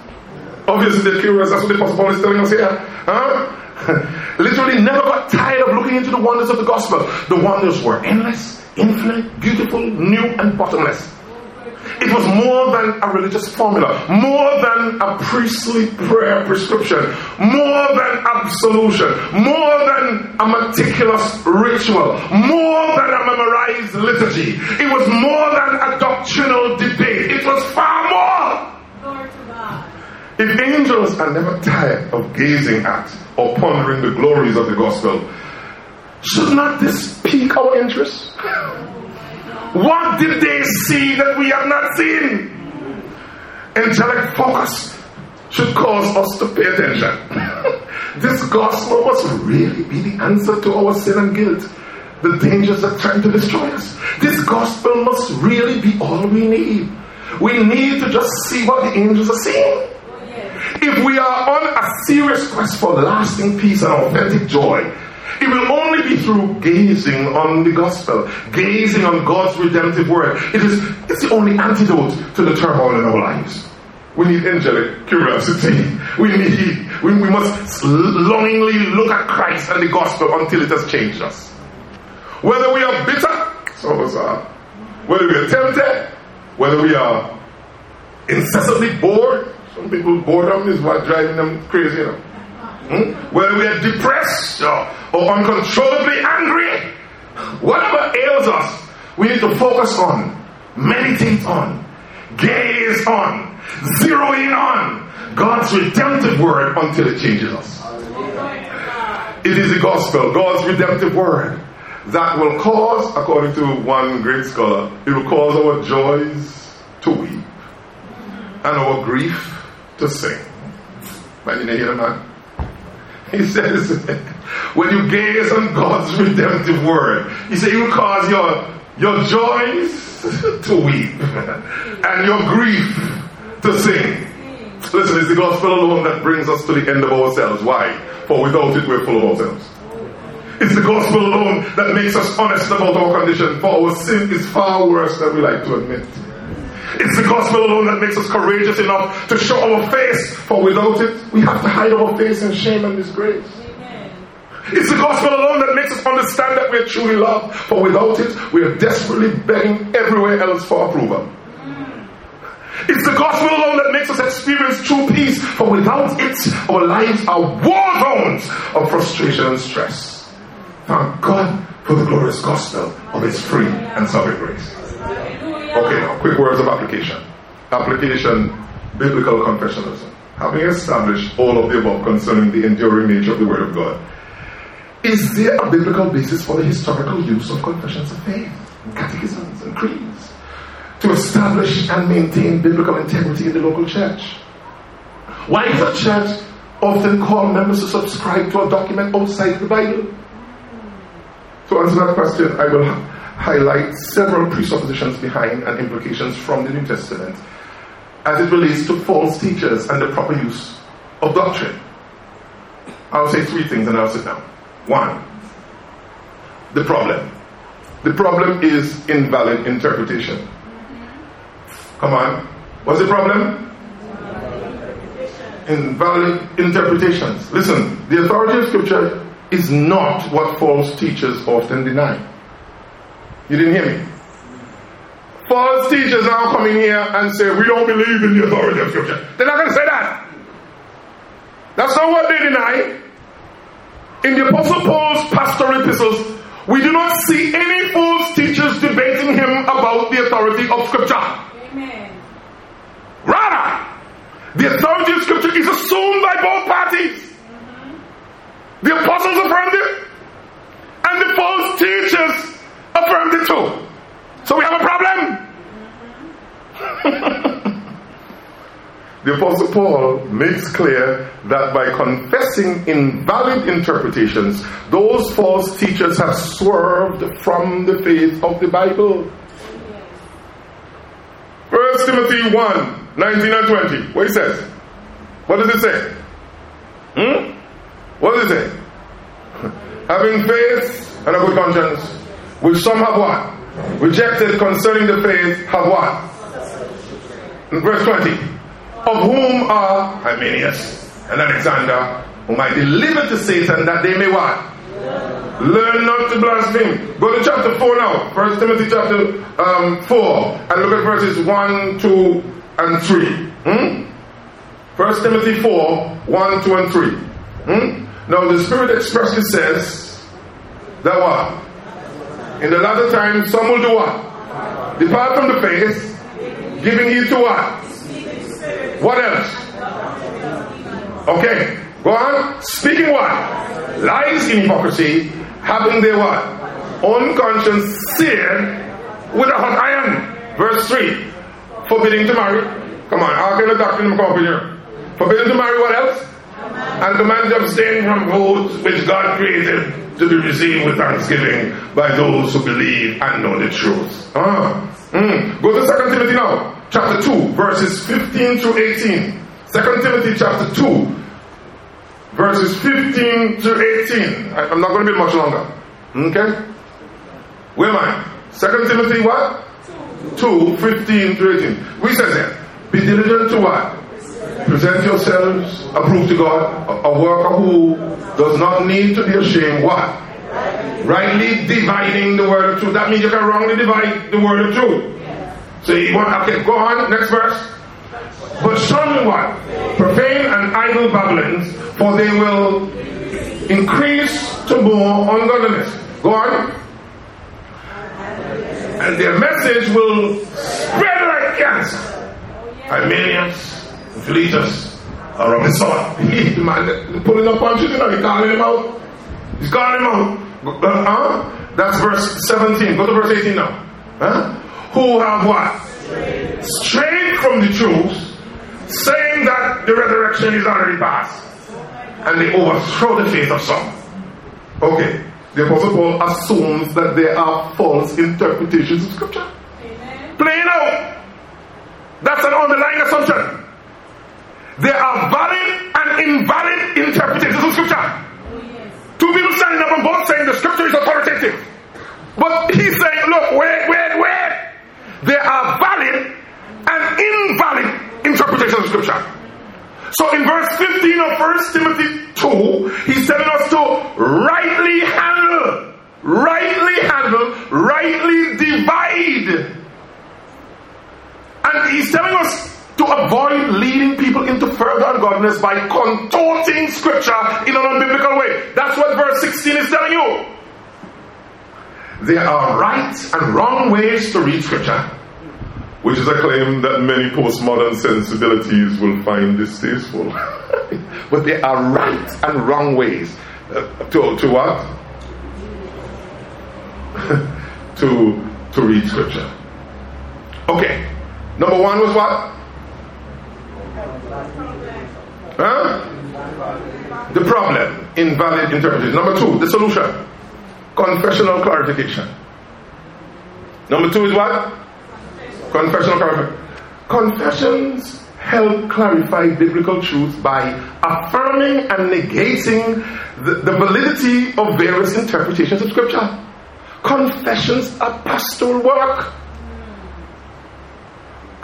Obviously, they're curious. That's what the Apostle Paul is telling us here. Huh? Literally, never got tired of looking into the wonders of the gospel. The wonders were endless, infinite, beautiful, new, and bottomless. It was more than a religious formula, more than a priestly prayer prescription, more than absolution, more than a meticulous ritual, more than a memorized liturgy. It was more than a doctrinal debate. It was far more. If angels are never tired of gazing at or pondering the glories of the gospel, should not this pique our interest? What did they see that we have not seen? Angelic focus should cause us to pay attention. this gospel must really be the answer to our sin and guilt, the dangers that threaten to destroy us. This gospel must really be all we need. We need to just see what the angels are seeing. If we are on a serious quest for lasting peace and authentic joy, it will only be through gazing on the gospel, gazing on God's redemptive work. It is it's the only antidote to the turmoil in our lives. We need angelic curiosity. We need we, we must longingly look at Christ and the gospel until it has changed us. Whether we are bitter, some of us are, whether we are tempted, whether we are incessantly bored, some people, boredom is what driving them crazy, you know. Hmm? Whether we are depressed or, or uncontrollably angry, whatever ails us, we need to focus on, meditate on, gaze on, zero in on God's redemptive word until it changes us. It is the gospel, God's redemptive word, that will cause, according to one great scholar, it will cause our joys to weep and our grief to sing. Man, you hear the man? He says, when you gaze on God's redemptive word, he said, you cause your, your joys to weep and your grief to sing. Listen, it's the gospel alone that brings us to the end of ourselves. Why? For without it, we're full of ourselves. It's the gospel alone that makes us honest about our condition, for our sin is far worse than we like to admit. It's the gospel alone that makes us courageous enough to show our face, for without it, we have to hide our face in shame and disgrace. It's the gospel alone that makes us understand that we're truly loved, for without it, we are desperately begging everywhere else for approval. Mm. It's the gospel alone that makes us experience true peace, for without it, our lives are war zones of frustration and stress. Thank God for the glorious gospel of His free and sovereign grace. Okay, now, quick words of application. Application, biblical confessionalism. Having established all of the above concerning the enduring nature of the Word of God, is there a biblical basis for the historical use of confessions of faith, and catechisms, and creeds to establish and maintain biblical integrity in the local church? Why does a church often call members to subscribe to a document outside the Bible? To answer that question, I will highlight several presuppositions behind and implications from the New Testament as it relates to false teachers and the proper use of doctrine. I'll say three things and I'll sit down. One, the problem. The problem is invalid interpretation. Come on. What's the problem? Invalid interpretations. Listen, the authority of Scripture is not what false teachers often deny. You didn't hear me? False teachers now come in here and say, we don't believe in the authority of Scripture. They're not going to say that. That's not what they deny. In the Apostle Paul's pastoral epistles, we do not see any false teachers debating him about the authority of Scripture. Amen. Rather, the authority of Scripture is assumed by both parties. Mm-hmm. The apostles affirmed it, and the false teachers affirmed it too. So we have a problem. the Apostle Paul makes clear that by confessing invalid interpretations, those false teachers have swerved from the faith of the Bible. First Timothy 1 19 and 20. What he says? What does it say? Hmm? What does it say? Having faith and a good conscience which some have what? Rejected concerning the faith have what? In verse 20. Of whom are Hymenaeus and Alexander, whom I delivered to Satan that they may what? Learn not to blaspheme. Go to chapter 4 now. First Timothy chapter um, 4 and look at verses 1, 2, and 3. Hmm? First Timothy 4, 1, 2, and 3. Hmm? Now the Spirit expressly says that what? In the latter time, some will do what? Depart from the faith, giving heed to what? What else? Okay, go on. Speaking what? Lies in hypocrisy, having their what? Unconscious seared with a hot iron. Verse 3. Forbidding to marry. Come on, how can the doctrine come up here? Forbidding to marry what else? And command to abstain from foods which God created to be received with thanksgiving by those who believe and know the truth. Ah. Mm. Go to 2 Timothy now, chapter 2, verses 15 to 18. 2 Timothy chapter 2, verses 15 to 18. I, am not going to be much longer. Okay? Where am I? 2 Timothy what? 2, 15 to 18. We says there, be diligent to what? Present yourselves approved to God, a, a worker who does not need to be ashamed. What? Rightly dividing the word of truth. That means you can wrongly divide the word of truth. So you want, okay, go on, next verse. But shun what? Profane and idle babblings, for they will increase to more ungodliness. Go on. And their message will spread like cancer. Hymenaeus, Philetus, uh, Robinson. He, man, pulling up on you, you know, he's calling him out. He's calling him out. Uh, huh? That's verse 17. Go to verse 18 now. Huh? Who have what? Strayed from the truth, saying that the resurrection is already past. And they overthrow the faith of some. Okay. The Apostle Paul assumes that there are false interpretations of Scripture. Amen. Plain out. That's an underlying assumption. There are valid and invalid interpretations of Scripture. Two people standing up and both saying the Scripture is authoritative. But he's saying, look, wait, wait, wait. There are valid and invalid interpretations of Scripture. So in verse 15 of 1 Timothy 2, he's telling us to rightly handle, rightly handle, rightly divide. And he's telling us to avoid leading people into further ungodliness by contorting scripture in an unbiblical way. That's what verse 16 is telling you. There are right and wrong ways to read scripture which is a claim that many postmodern sensibilities will find distasteful. but there are right and wrong ways uh, to, to what? to, to read scripture. Okay. Number one was what? Huh? The problem, invalid interpretation. Number two, the solution, confessional clarification. Number two is what? Confessional clarify. Confessions help clarify biblical truths by affirming and negating the, the validity of various interpretations of Scripture. Confessions are pastoral work.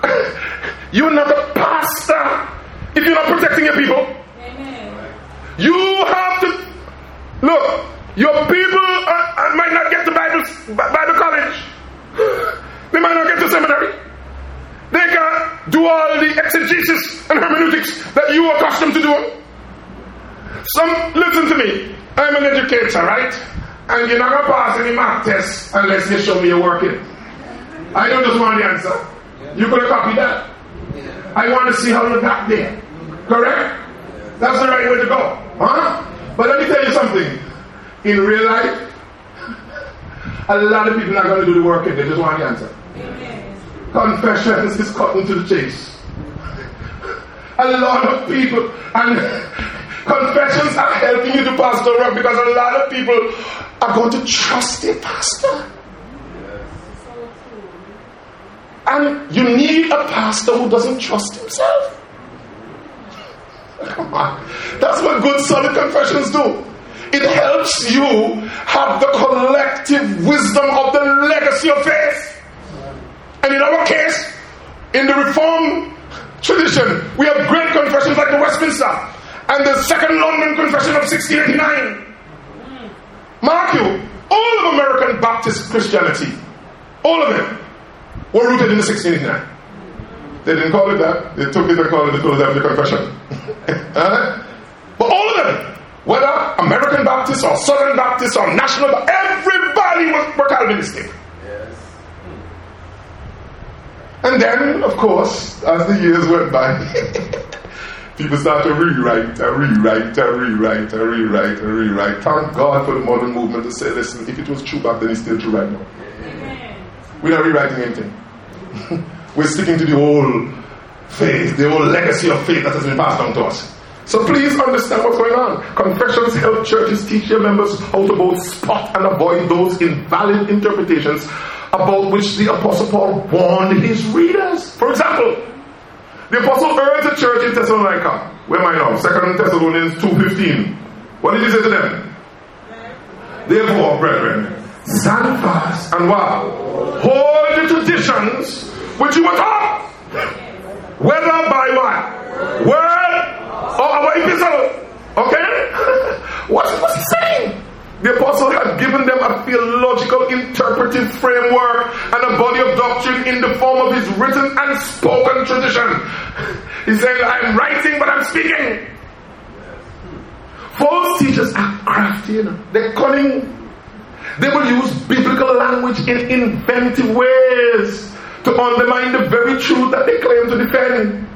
You're not a pastor if you're not protecting your people. Amen. You have to look. Your people uh, might not get to Bible Bible college. They might not get to seminary. They can't do all the exegesis and hermeneutics that you are accustomed to doing. Some, listen to me. I'm an educator, right? And you're not going to pass any math tests unless you show me you're working. I don't just want the answer. You're going to copy that. I want to see how you got there. Correct? That's the right way to go. Huh? But let me tell you something. In real life, a lot of people are going to do the work and they just want the answer. Confessions is cutting to the chase. A lot of people, and confessions are helping you to pastor work because a lot of people are going to trust their pastor. And you need a pastor who doesn't trust himself. That's what good solid confessions do. It helps you have the collective wisdom of the legacy of faith. And in our case, in the Reformed tradition, we have great confessions like the Westminster and the Second London Confession of 1689. Mark you, all of American Baptist Christianity, all of them, were rooted in the 1689. They didn't call it that. They took it and called it the Philadelphia Confession. uh, but all of them, whether American Baptist or Southern Baptist or National, everybody was, were Calvinistic. And then, of course, as the years went by, people started to rewrite and rewrite and rewrite and rewrite and rewrite. Thank God for the modern movement to say, listen, if it was true back then, it's still true right now. Amen. We're not rewriting anything. We're sticking to the old faith, the old legacy of faith that has been passed on to us. So please understand what's going on. Confessions help churches teach their members how to both spot and avoid those invalid interpretations about which the Apostle Paul warned his readers. For example, the Apostle urged the church in Thessalonica. Where am I now? Second Thessalonians 2.15. What did he say to them? Therefore, brethren, stand fast and what? Hold the traditions which you were taught. Whether by what? Word Oh, or our epistle. Okay? what's, what's he saying? The apostle had given them a theological interpretive framework and a body of doctrine in the form of his written and spoken tradition. He said, I'm writing, but I'm speaking. False teachers are crafty, you know. They're cunning. They will use biblical language in inventive ways to undermine the very truth that they claim to defend.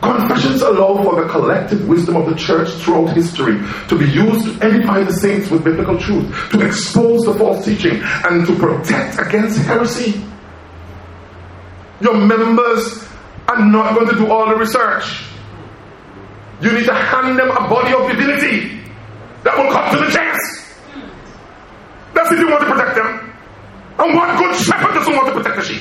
Confessions allow for the collective wisdom of the church throughout history to be used to edify the saints with biblical truth, to expose the false teaching, and to protect against heresy. Your members are not going to do all the research. You need to hand them a body of divinity that will cut to the chase. That's if you want to protect them. And what good shepherd doesn't want to protect the sheep?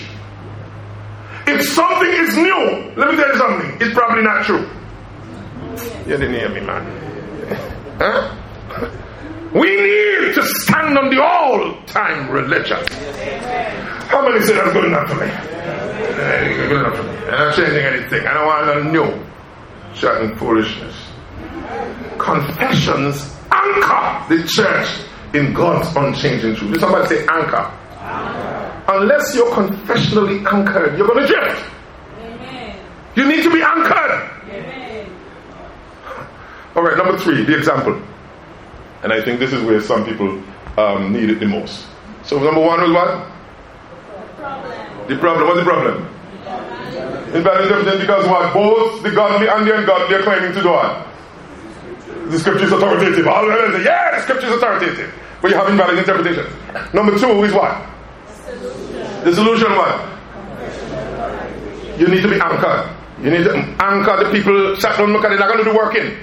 If something is new, let me tell you something, it's probably not true. You didn't hear me, man. Huh? We need to stand on the old time religion. How many say that's good enough for me? Good enough for me. I'm not changing anything. I don't want nothing new. Shouting foolishness. Confessions anchor the church in God's unchanging truth. Did somebody say anchor? Unless you're confessionally anchored, you're going to drift. Amen. You need to be anchored. Amen. All right, number three, the example. And I think this is where some people um, need it the most. So, number one was what? The problem. The problem. What's the problem? Invalid interpretation because what? Both the godly and the ungodly are claiming to do what? The scripture is authoritative. Yeah, the scripture is authoritative. But you have invalid interpretations. Number two is what? Solution what? You need to be anchored. You need to anchor the people. They're not going to do working.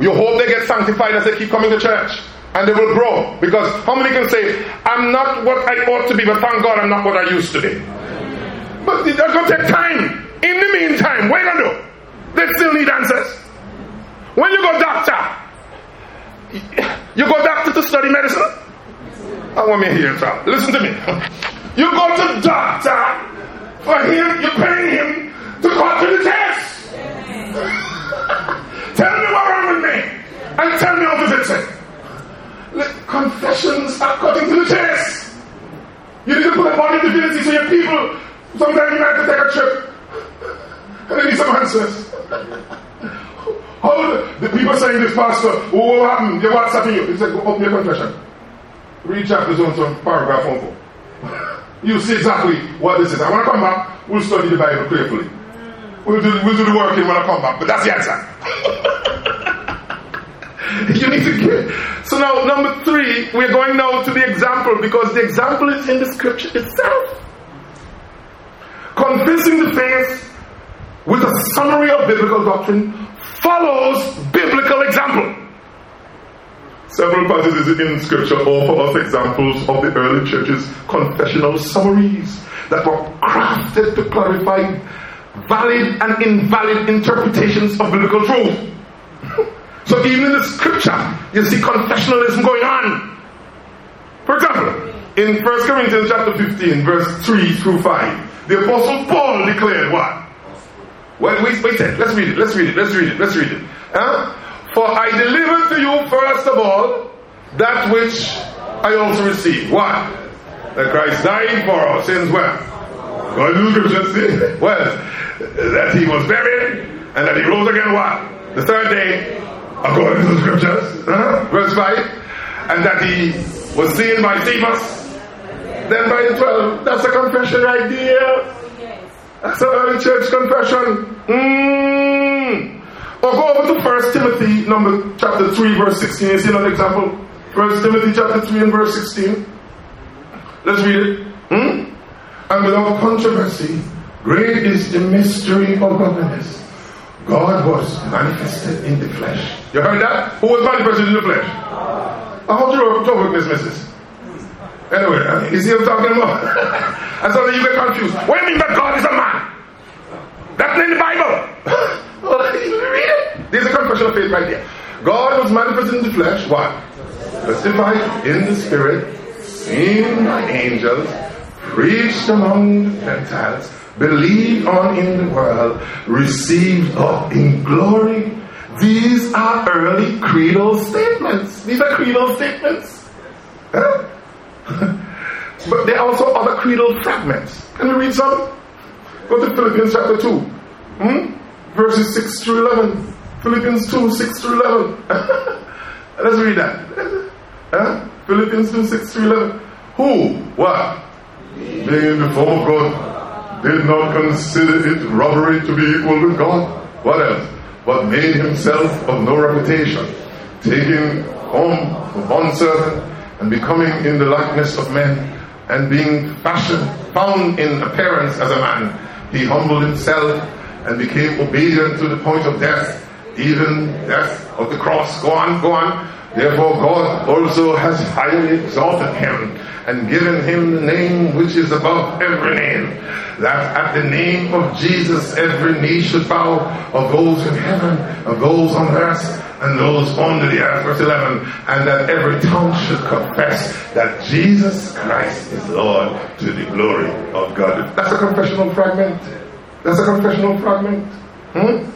You hope they get sanctified as they keep coming to church. And they will grow. Because how many can say, I'm not what I ought to be, but thank God I'm not what I used to be. But that's going to take time. In the meantime, what are you do? They still need answers. When you go doctor, you go doctor to study medicine? I want me here, it. Listen to me. You go to doctor for him, you're paying him to go to the test. tell me what's wrong with me and tell me how to fix it. Confessions are cutting to the chest. You need to put a body of divinity so your people, sometimes you have to take a trip and they need some answers. How the people saying this, Pastor, oh, what happened? They're WhatsApping you. He said, go open your confession. Read chapter zone, some paragraph one you see exactly what this is. I want to come back, we'll study the Bible carefully. We'll do, we'll do the working when I come back, but that's the answer. you need to get. So now, number three, we're going now to the example because the example is in the scripture itself. Convincing the faith with a summary of biblical doctrine follows biblical example. Several passages in scripture offer us examples of the early church's confessional summaries that were crafted to clarify valid and invalid interpretations of biblical truth. so even in the scripture, you see confessionalism going on. For example, in 1 Corinthians chapter 15, verse 3 through 5, the apostle Paul declared what? Well, wait, wait, let's read it, let's read it, let's read it, let's read it. Huh? For I delivered to you first of all that which I also received. What? That Christ died for our sins well. God in the scriptures, see? Well, that he was buried and that he rose again what? The third day, according to the scriptures. Uh-huh. Verse 5. And that he was seen by Cephas. Then by the 12. That's a confession right there. That's a early church confession. Mm. Or go over to First Timothy number chapter 3, verse 16. You see another example? First Timothy chapter 3 and verse 16. Let's read it. Hmm? And without controversy, great is the mystery of godliness. God was manifested in the flesh. You heard that? Who was manifested in the flesh? I hope you're talking this, missus. Anyway, you see what I'm talking about? and so you get confused. What do you mean that God is a man? That's in the Bible. read it. There's a confession of faith right there. God was manifested in the flesh. What? Testified in the spirit, seen by angels, preached among the Gentiles, believed on in the world, received up in glory. These are early creedal statements. These are creedal statements. Huh? but there are also other creedal fragments. Can we read some? Go to Philippians chapter 2. Hmm? verses 6 through 11. Philippians 2, 6 through 11. Let's read that. Huh? Philippians 2, 6 through 11. Who, what? Being in the form of God, did not consider it robbery to be equal with God, What else? But made himself of no reputation, taking of bondservant and becoming in the likeness of men, and being fashioned, found in appearance as a man, he humbled himself and became obedient to the point of death, even death of the cross. Go on, go on. Therefore, God also has highly exalted him and given him the name which is above every name, that at the name of Jesus every knee should bow of those in heaven, of those on earth, and those under the earth. Verse 11, and that every tongue should confess that Jesus Christ is Lord to the glory of God. That's a confessional fragment. That's a confessional fragment. Hmm?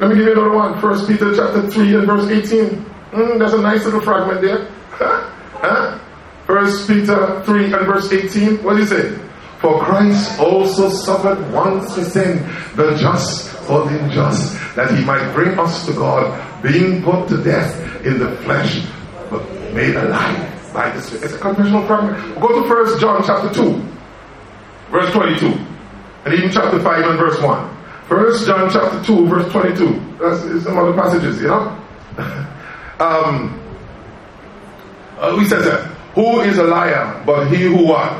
Let me give you another one. First Peter chapter 3 and verse 18. Hmm, that's a nice little fragment there. Huh? Huh? First Peter 3 and verse 18. What does it say? For Christ also suffered once for sin, the just the unjust, that he might bring us to God, being put to death in the flesh, but made alive by the Spirit. It's a confessional fragment. Go to First John chapter 2, verse 22, and even chapter 5 and verse 1. First John chapter 2, verse 22. That's some other passages, you know? um, uh, we said that. Who is a liar but he who what?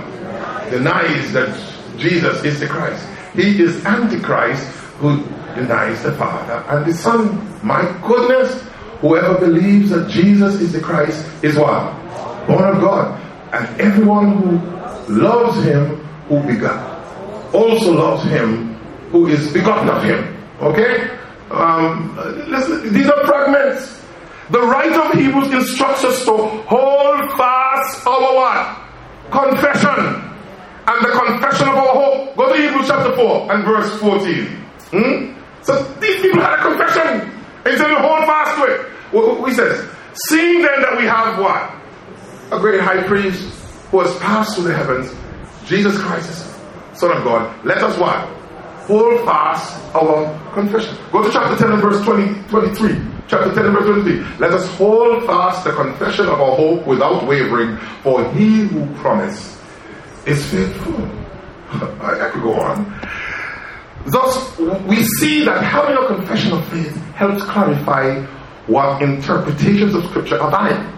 Denies that Jesus is the Christ. He is Antichrist who denies the Father and the Son. My goodness, whoever believes that Jesus is the Christ is what? Born of God. And everyone who loves him who begot also loves him who is begotten of him. Okay? Um, listen, these are fragments. The writer of Hebrews instructs us to hold fast our what? Confession. And the confession of our hope. Go to Hebrews chapter 4 and verse 14. Hmm? So these people had a confession. And said, hold fast to it. He says, seeing then that we have what? A great high priest who has passed through the heavens, Jesus Christ, Son of God, let us what? Hold fast our confession. Go to chapter 10 and verse 20, 23 chapter 10 and verse 23. Let us hold fast the confession of our hope without wavering, for he who promised is faithful. I, I could go on. Thus, we see that having a confession of faith helps clarify what interpretations of Scripture are valid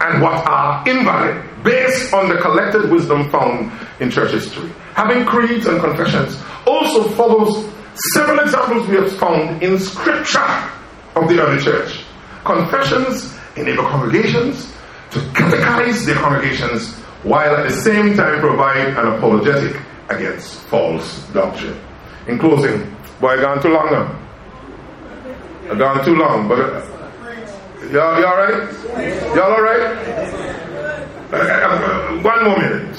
and what are invalid based on the collected wisdom found in church history. Having creeds and confessions also follows several examples we have found in Scripture of the early church. Confessions enable congregations to catechize their congregations while at the same time provide an apologetic against false doctrine. In closing, boy, I gone too long now. I gone too long, but uh, y'all, y'all right? Y'all all right? Uh, one more minute.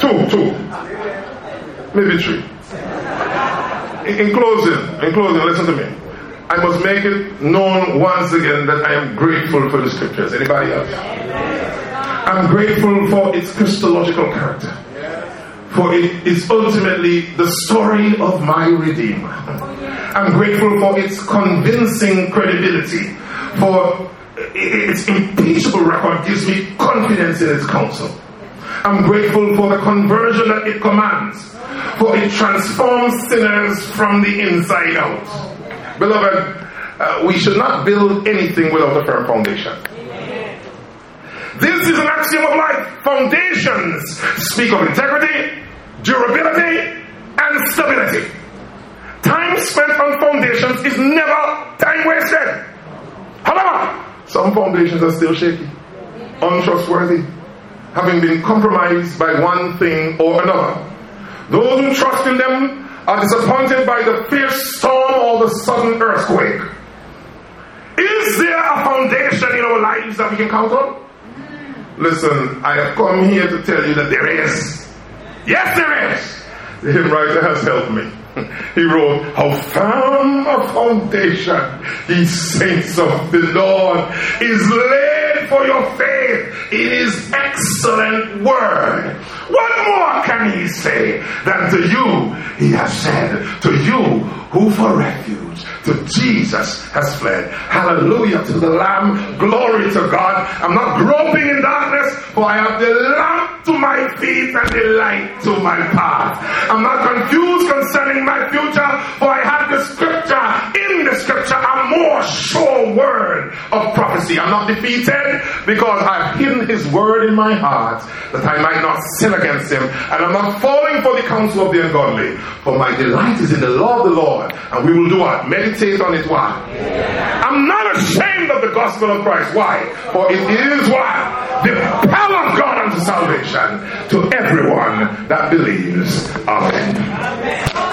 Two, two. Maybe three. In closing, in closing, listen to me. I must make it known once again that I am grateful for the scriptures. Anybody else? I'm grateful for its Christological character. For it is ultimately the story of my Redeemer. I'm grateful for its convincing credibility. For its impeachable record gives me confidence in its counsel. I'm grateful for the conversion that it commands. For it transforms sinners from the inside out. Beloved, uh, we should not build anything without a firm foundation. This is an axiom of life. Foundations speak of integrity, durability, and stability. Time spent on foundations is never time wasted. However, some foundations are still shaky, untrustworthy, having been compromised by one thing or another. Those who trust in them are disappointed by the fierce storm or the sudden earthquake. Is there a foundation in our lives that we can count on? Listen, I have come here to tell you that there is. Yes, there is. The hymn writer has helped me. He wrote, How firm a foundation, ye saints of the Lord, is laid for your faith in his excellent word. What more can he say than to you he has said, To you who for refuge to Jesus has fled. Hallelujah to the Lamb. Glory to God. I'm not groping in darkness, for I have the lamp to my feet and the light to my path. I'm not confused concerning my future, for I have the scripture in the scripture, a more sure word of prophecy. I'm not defeated because I've hidden his word in my heart that I might not sin against him. And I'm not falling for the counsel of the ungodly. For my delight is in the law of the Lord. And we will do what? Meditate on it. Why? I'm not ashamed of the gospel of Christ. Why? For it is why? The power of God unto salvation to everyone that believes. Amen.